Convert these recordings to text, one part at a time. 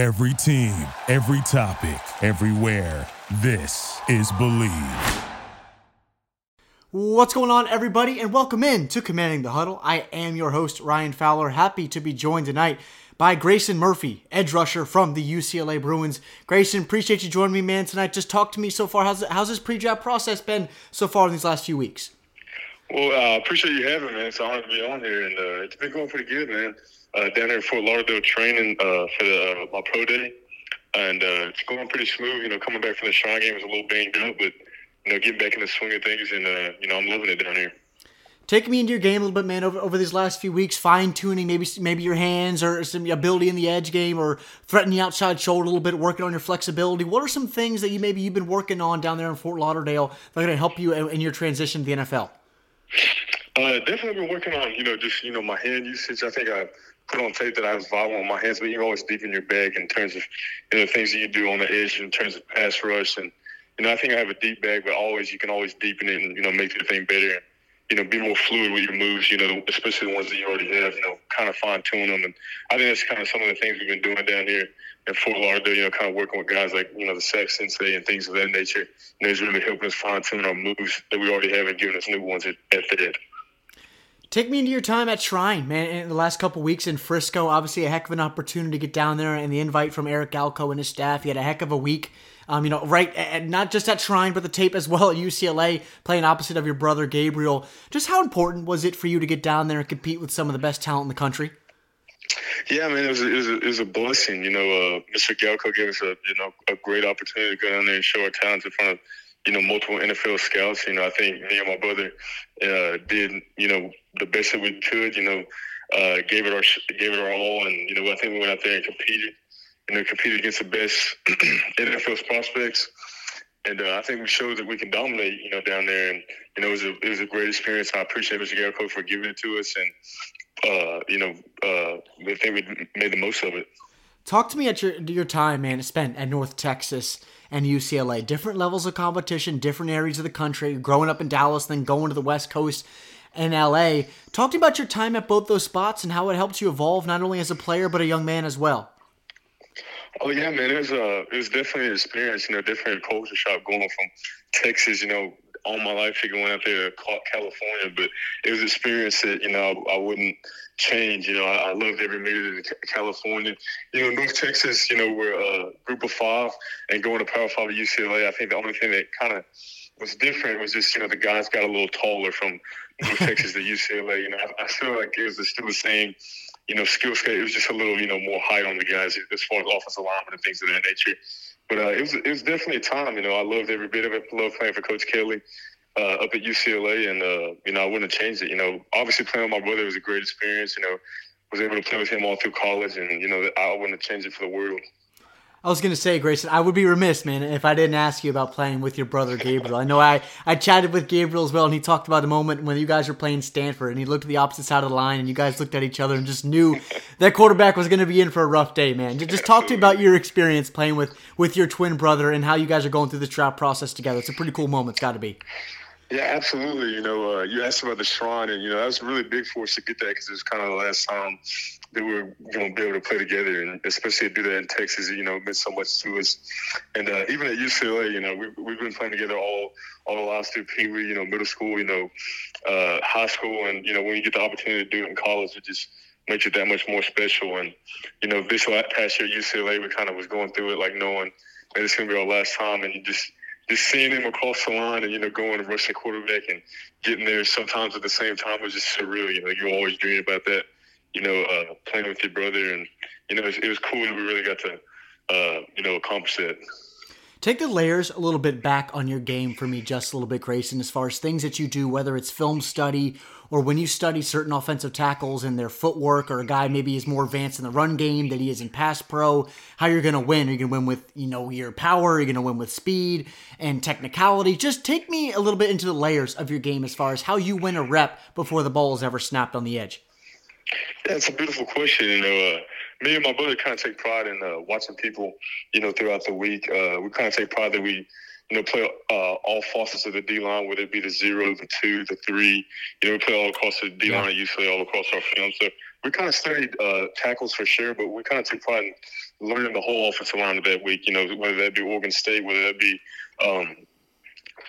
Every team, every topic, everywhere. This is Bleav. What's going on, everybody, and welcome in to Commanding the Huddle. I am your host, Ryan Fowler. Happy to be joined tonight by Grayson Murphy, edge rusher from the UCLA Bruins. Grayson, appreciate you joining me, man, tonight. Just talk to me so far. How's, how's this pre draft process been so far in these last few weeks? Well, I uh, appreciate you having me, man. It's an honor to be on here, and uh, it's been going pretty good, man. Uh, down there in Fort Lauderdale training uh, for the, uh, my pro day, and uh, it's going pretty smooth. You know, coming back from the Shrine game was a little banged up, but you know, getting back in the swing of things, and uh, you know, I'm loving it down here. Take me into your game a little bit, man. Over, over these last few weeks, fine tuning maybe maybe your hands or some ability in the edge game, or threatening the outside shoulder a little bit, working on your flexibility. What are some things that you maybe you've been working on down there in Fort Lauderdale that are going to help you in your transition to the NFL? Uh, definitely been working on you know just you know my hand usage. I think I put on tape that I was violent on my hands, but you always deep in your bag in terms of you know things that you do on the edge in terms of pass rush and you know I think I have a deep bag, but always you can always deepen it and you know make the thing better. And, you know, be more fluid with your moves. You know, especially the ones that you already have. You know, kind of fine tune them, and I think that's kind of some of the things we've been doing down here in Fort Lauderdale. You know, kind of working with guys like you know the Sack Sensei and things of that nature. Know, it's really helping us fine tune our moves that we already have and giving us new ones at, at the Take me into your time at Shrine, man. In the last couple weeks in Frisco, obviously a heck of an opportunity to get down there, and the invite from Eric Galko and his staff. He had a heck of a week. Um, you know, right, and not just at Shrine, but the tape as well at UCLA, playing opposite of your brother Gabriel. Just how important was it for you to get down there and compete with some of the best talent in the country? Yeah, man, it was a, it was a, it was a blessing. You know, uh, Mr. Galko gave us a you know a great opportunity to go down there and show our talents in front of you know multiple NFL scouts. You know, I think me and my brother uh, did you know the best that we could. You know, uh, gave it our gave it our all, and you know I think we went out there and competed. You know, competed against the best NFL prospects, and uh, I think we showed that we can dominate. You know, down there, and you know it was a it was a great experience. I appreciate Mr. Galko for giving it to us, and uh, you know, uh, I think we made the most of it. Talk to me at your your time, man, spent at North Texas and UCLA. Different levels of competition, different areas of the country. Growing up in Dallas, then going to the West Coast and LA. Talk to me about your time at both those spots and how it helped you evolve not only as a player but a young man as well. Oh yeah, man, it was a it was definitely an experience. You know, different culture shock going from Texas. You know, all my life going out there to California, but it was an experience that you know I, I wouldn't change. You know, I, I, loved every minute of California. You know, North Texas. You know, we're a group of five, and going to Power Five at UCLA. I think the only thing that kind of was different was just you know the guys got a little taller from North Texas to UCLA. You know, I, I feel like it was still the same you know, skill set. It was just a little, you know, more height on the guys as far as offensive linemen and things of that nature. But uh, it was it was definitely a time. You know, I loved every bit of it. Loved playing for Coach Kelly uh, up at UCLA, and uh, you know, I wouldn't have changed it. You know, obviously playing with my brother was a great experience. You know, was able to play with him all through college, and you know, I wouldn't have changed it for the world. I was gonna say, Grayson, I would be remiss, man, if I didn't ask you about playing with your brother Gabriel. I know I, I chatted with Gabriel as well, and he talked about a moment when you guys were playing Stanford, and he looked at the opposite side of the line, and you guys looked at each other and just knew that quarterback was gonna be in for a rough day, man. Just talk to me about your experience playing with with your twin brother and how you guys are going through the draft process together. It's a pretty cool moment. It's got to be. Yeah, absolutely. You know, uh, you asked about the shrine, and you know that was really big for us to get that because it was kind of the last time that we were going to be able to play together, and especially to do that in Texas, you know, meant so much to us. And uh, even at UCLA, you know, we, we've been playing together all all the last through Pee Wee, you know, middle school, you know, uh, high school, and you know, when you get the opportunity to do it in college, it just makes it that much more special. And you know, this past year at UCLA, we kind of was going through it like knowing that it's going to be our last time, and you just just seeing him across the line and you know going to rushing quarterback and getting there sometimes at the same time was just surreal. You know, you always dream about that you know, uh, playing with your brother, and you know, it was, it was cool that we really got to, uh, you know, accomplish that. Take the layers a little bit back on your game for me, just a little bit, Grayson, as far as things that you do, whether it's film study or when you study certain offensive tackles and their footwork, or a guy maybe is more advanced in the run game than he is in pass pro, how you're going to win. Are you going to win with, you know, your power? Are you going to win with speed and technicality? Just take me a little bit into the layers of your game as far as how you win a rep before the ball is ever snapped on the edge. That's a beautiful question. You know, uh, me and my brother kind of take pride in uh, watching people, you know, throughout the week. Uh, we kind of take pride that we, you know, play uh, all facets of the D line, whether it be the zero, the two, the three. You know, we play all across the D line, yeah. usually all across our film. So we kind of studied uh, tackles for sure, but we kind of took pride in learning the whole offensive line of that week. You know, whether that be Oregon State, whether that be um,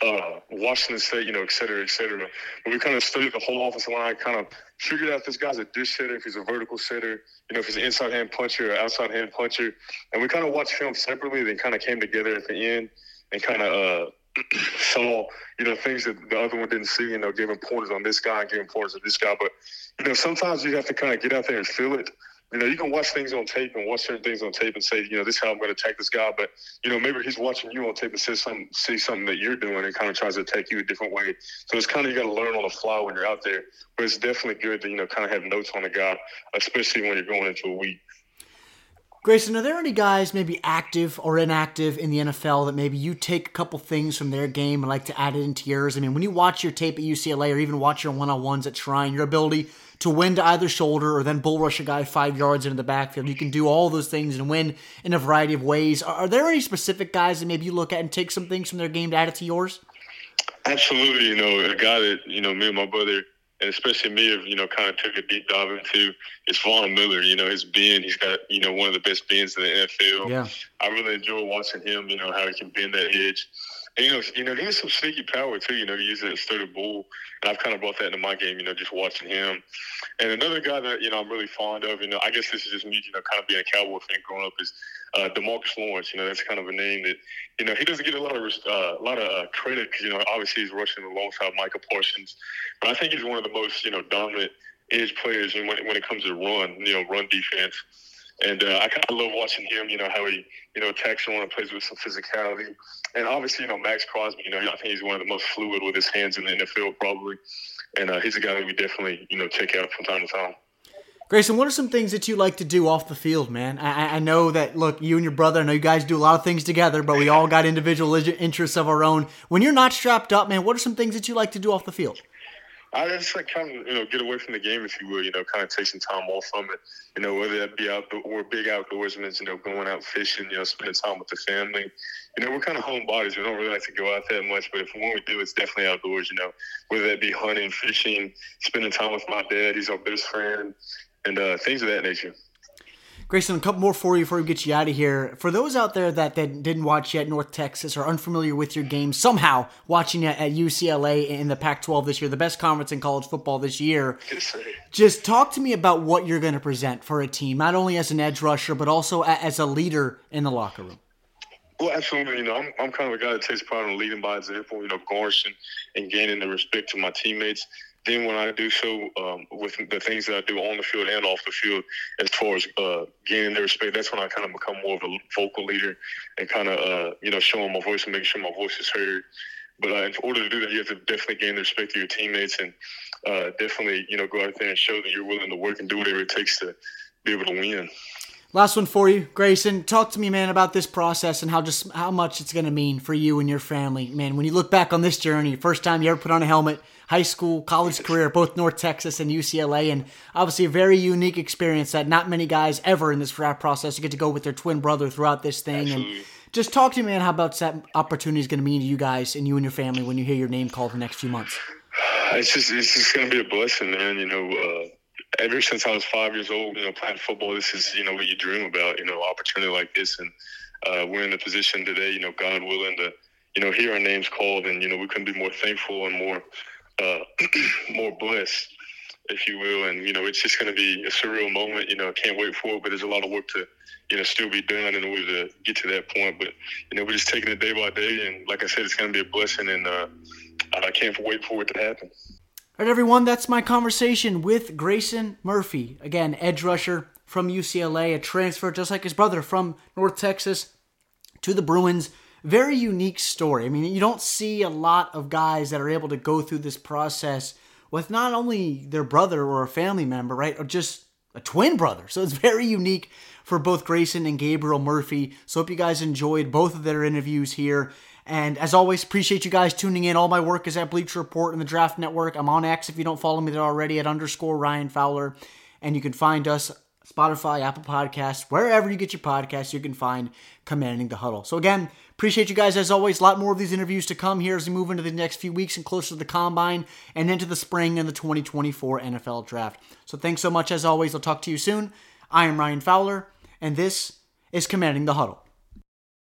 uh, Washington State, you know, et cetera, et cetera. But we kind of studied the whole offensive line, kind of figured out if this guy's a dish setter, if he's a vertical setter, you know, if he's an inside hand puncher or outside hand puncher. And we kind of watched film separately, then kind of came together at the end and kind of uh, saw, you know, things that the other one didn't see, you know, giving pointers on this guy and giving pointers on this guy. But, you know, sometimes you have to kind of get out there and feel it you know, you can watch things on tape and watch certain things on tape and say, you know, this is how I'm going to attack this guy. But, you know, maybe he's watching you on tape and says something, see something that you're doing and kind of tries to attack you a different way. So it's kind of, you got to learn on the fly when you're out there. But it's definitely good to, you know, kind of have notes on the guy, especially when you're going into a week. Grayson, are there any guys maybe active or inactive in the NFL that maybe you take a couple things from their game and like to add it into yours? I mean, when you watch your tape at UCLA or even watch your one on ones at Shrine, your ability to win to either shoulder or then bull rush a guy five yards into the backfield. You can do all those things and win in a variety of ways. Are, are there any specific guys that maybe you look at and take some things from their game to add it to yours? Absolutely. You know, a guy that, you know, me and my brother and especially me have, you know, kind of took a deep dive into is Von Miller. You know, his bend, he's got, you know, one of the best bends in the NFL. Yeah. I really enjoy watching him, you know, how he can bend that edge. And, you know, you know, he has some sneaky power too. You know, he uses that sturdy bull, and I've kind of brought that into my game. You know, just watching him. And another guy that you know I'm really fond of. You know, I guess this is just me. You know, kind of being a Cowboy fan growing up is uh, DeMarcus Lawrence. You know, that's kind of a name that you know he doesn't get a lot of uh, a lot of uh, credit because you know obviously he's rushing alongside Micah Parsons, but I think he's one of the most you know dominant edge players when when it comes to run, you know, run defense. And uh, I kind of love watching him, you know, how he, you know, attacks and plays with some physicality. And obviously, you know, Maxx Crosby, you know, I think he's one of the most fluid with his hands in the NFL, probably. And uh, he's a guy that we definitely, you know, check out from time to time. Grayson, what are some things that you like to do off the field, man? I, I, know that, look, you and your brother, I know you guys do a lot of things together, but we all got individual interests of our own. When you're not strapped up, man, what are some things that you like to do off the field? I just like kind of you know get away from the game, if you will. You know, kind of take some time off from it. You know, whether that be out or big outdoorsmen. You know, going out fishing. You know, spending time with the family. You know, we're kind of homebodies. We don't really like to go out that much, but if when we do, it's definitely outdoors. You know, whether that be hunting, fishing, spending time with my dad. He's our best friend, and uh, things of that nature. Grayson, a couple more for you before we get you out of here. For those out there that, that didn't watch yet North Texas or unfamiliar with your game, somehow watching it at UCLA in the Pac 12 this year, the best conference in college football this year, just talk to me about what you're going to present for a team, not only as an edge rusher, but also as a leader in the locker room. Well, absolutely. You know, I'm, I'm kind of a guy that takes pride in leading by example, you know, garnishing and gaining the respect of my teammates then when I do so um, with the things that I do on the field and off the field, as far as uh, gaining their respect, that's when I kind of become more of a vocal leader and kind of uh, you know showing my voice and making sure my voice is heard. But uh, in order to do that, you have to definitely gain the respect of your teammates and uh, definitely you know go out there and show that you're willing to work and do whatever it takes to be able to win. Last one for you, Grayson. Talk to me, man, about this process and how just how much it's going to mean for you and your family, man. When you look back on this journey, first time you ever put on a helmet, high school, college career, both North Texas and UCLA, and obviously a very unique experience that not many guys ever in this draft process get to go with their twin brother throughout this thing. Absolutely. And just talk to me, man, how about that opportunity is going to mean to you guys and you and your family when you hear your name called the next few months. It's just it's just going to be a blessing, man. You know. Uh ever since I was five years old, you know, playing football, this is, you know, what you dream about, you know, opportunity like this. And uh, we're in the position today, you know, God willing to, you know, hear our names called. And, you know, we couldn't be more thankful and more, uh, more blessed, if you will. And, you know, it's just going to be a surreal moment. You know, I can't wait for it, but there's a lot of work to, you know, still be done in order to get to that point. But, you know, we're just taking it day by day. And like I said, it's going to be a blessing. And uh, I can't wait for it to happen. All right, everyone, that's my conversation with Grayson Murphy. Again, edge rusher from UCLA, a transfer just like his brother from North Texas to the Bruins. Very unique story. I mean, you don't see a lot of guys that are able to go through this process with not only their brother or a family member, right, or just a twin brother. So it's very unique for both Grayson and Gabriel Murphy. So hope you guys enjoyed both of their interviews here. And as always, appreciate you guys tuning in. All my work is at Bleacher Report and the Draft Network. I'm on X if you don't follow me there already at underscore Ryan Fowler. And you can find us Spotify, Apple Podcasts, wherever you get your podcasts, you can find Commanding the Huddle. So, again, appreciate you guys as always. A lot more of these interviews to come here as we move into the next few weeks and closer to the combine and into the spring and the 2024 NFL draft. So, thanks so much as always. I'll talk to you soon. I am Ryan Fowler, and this is Commanding the Huddle.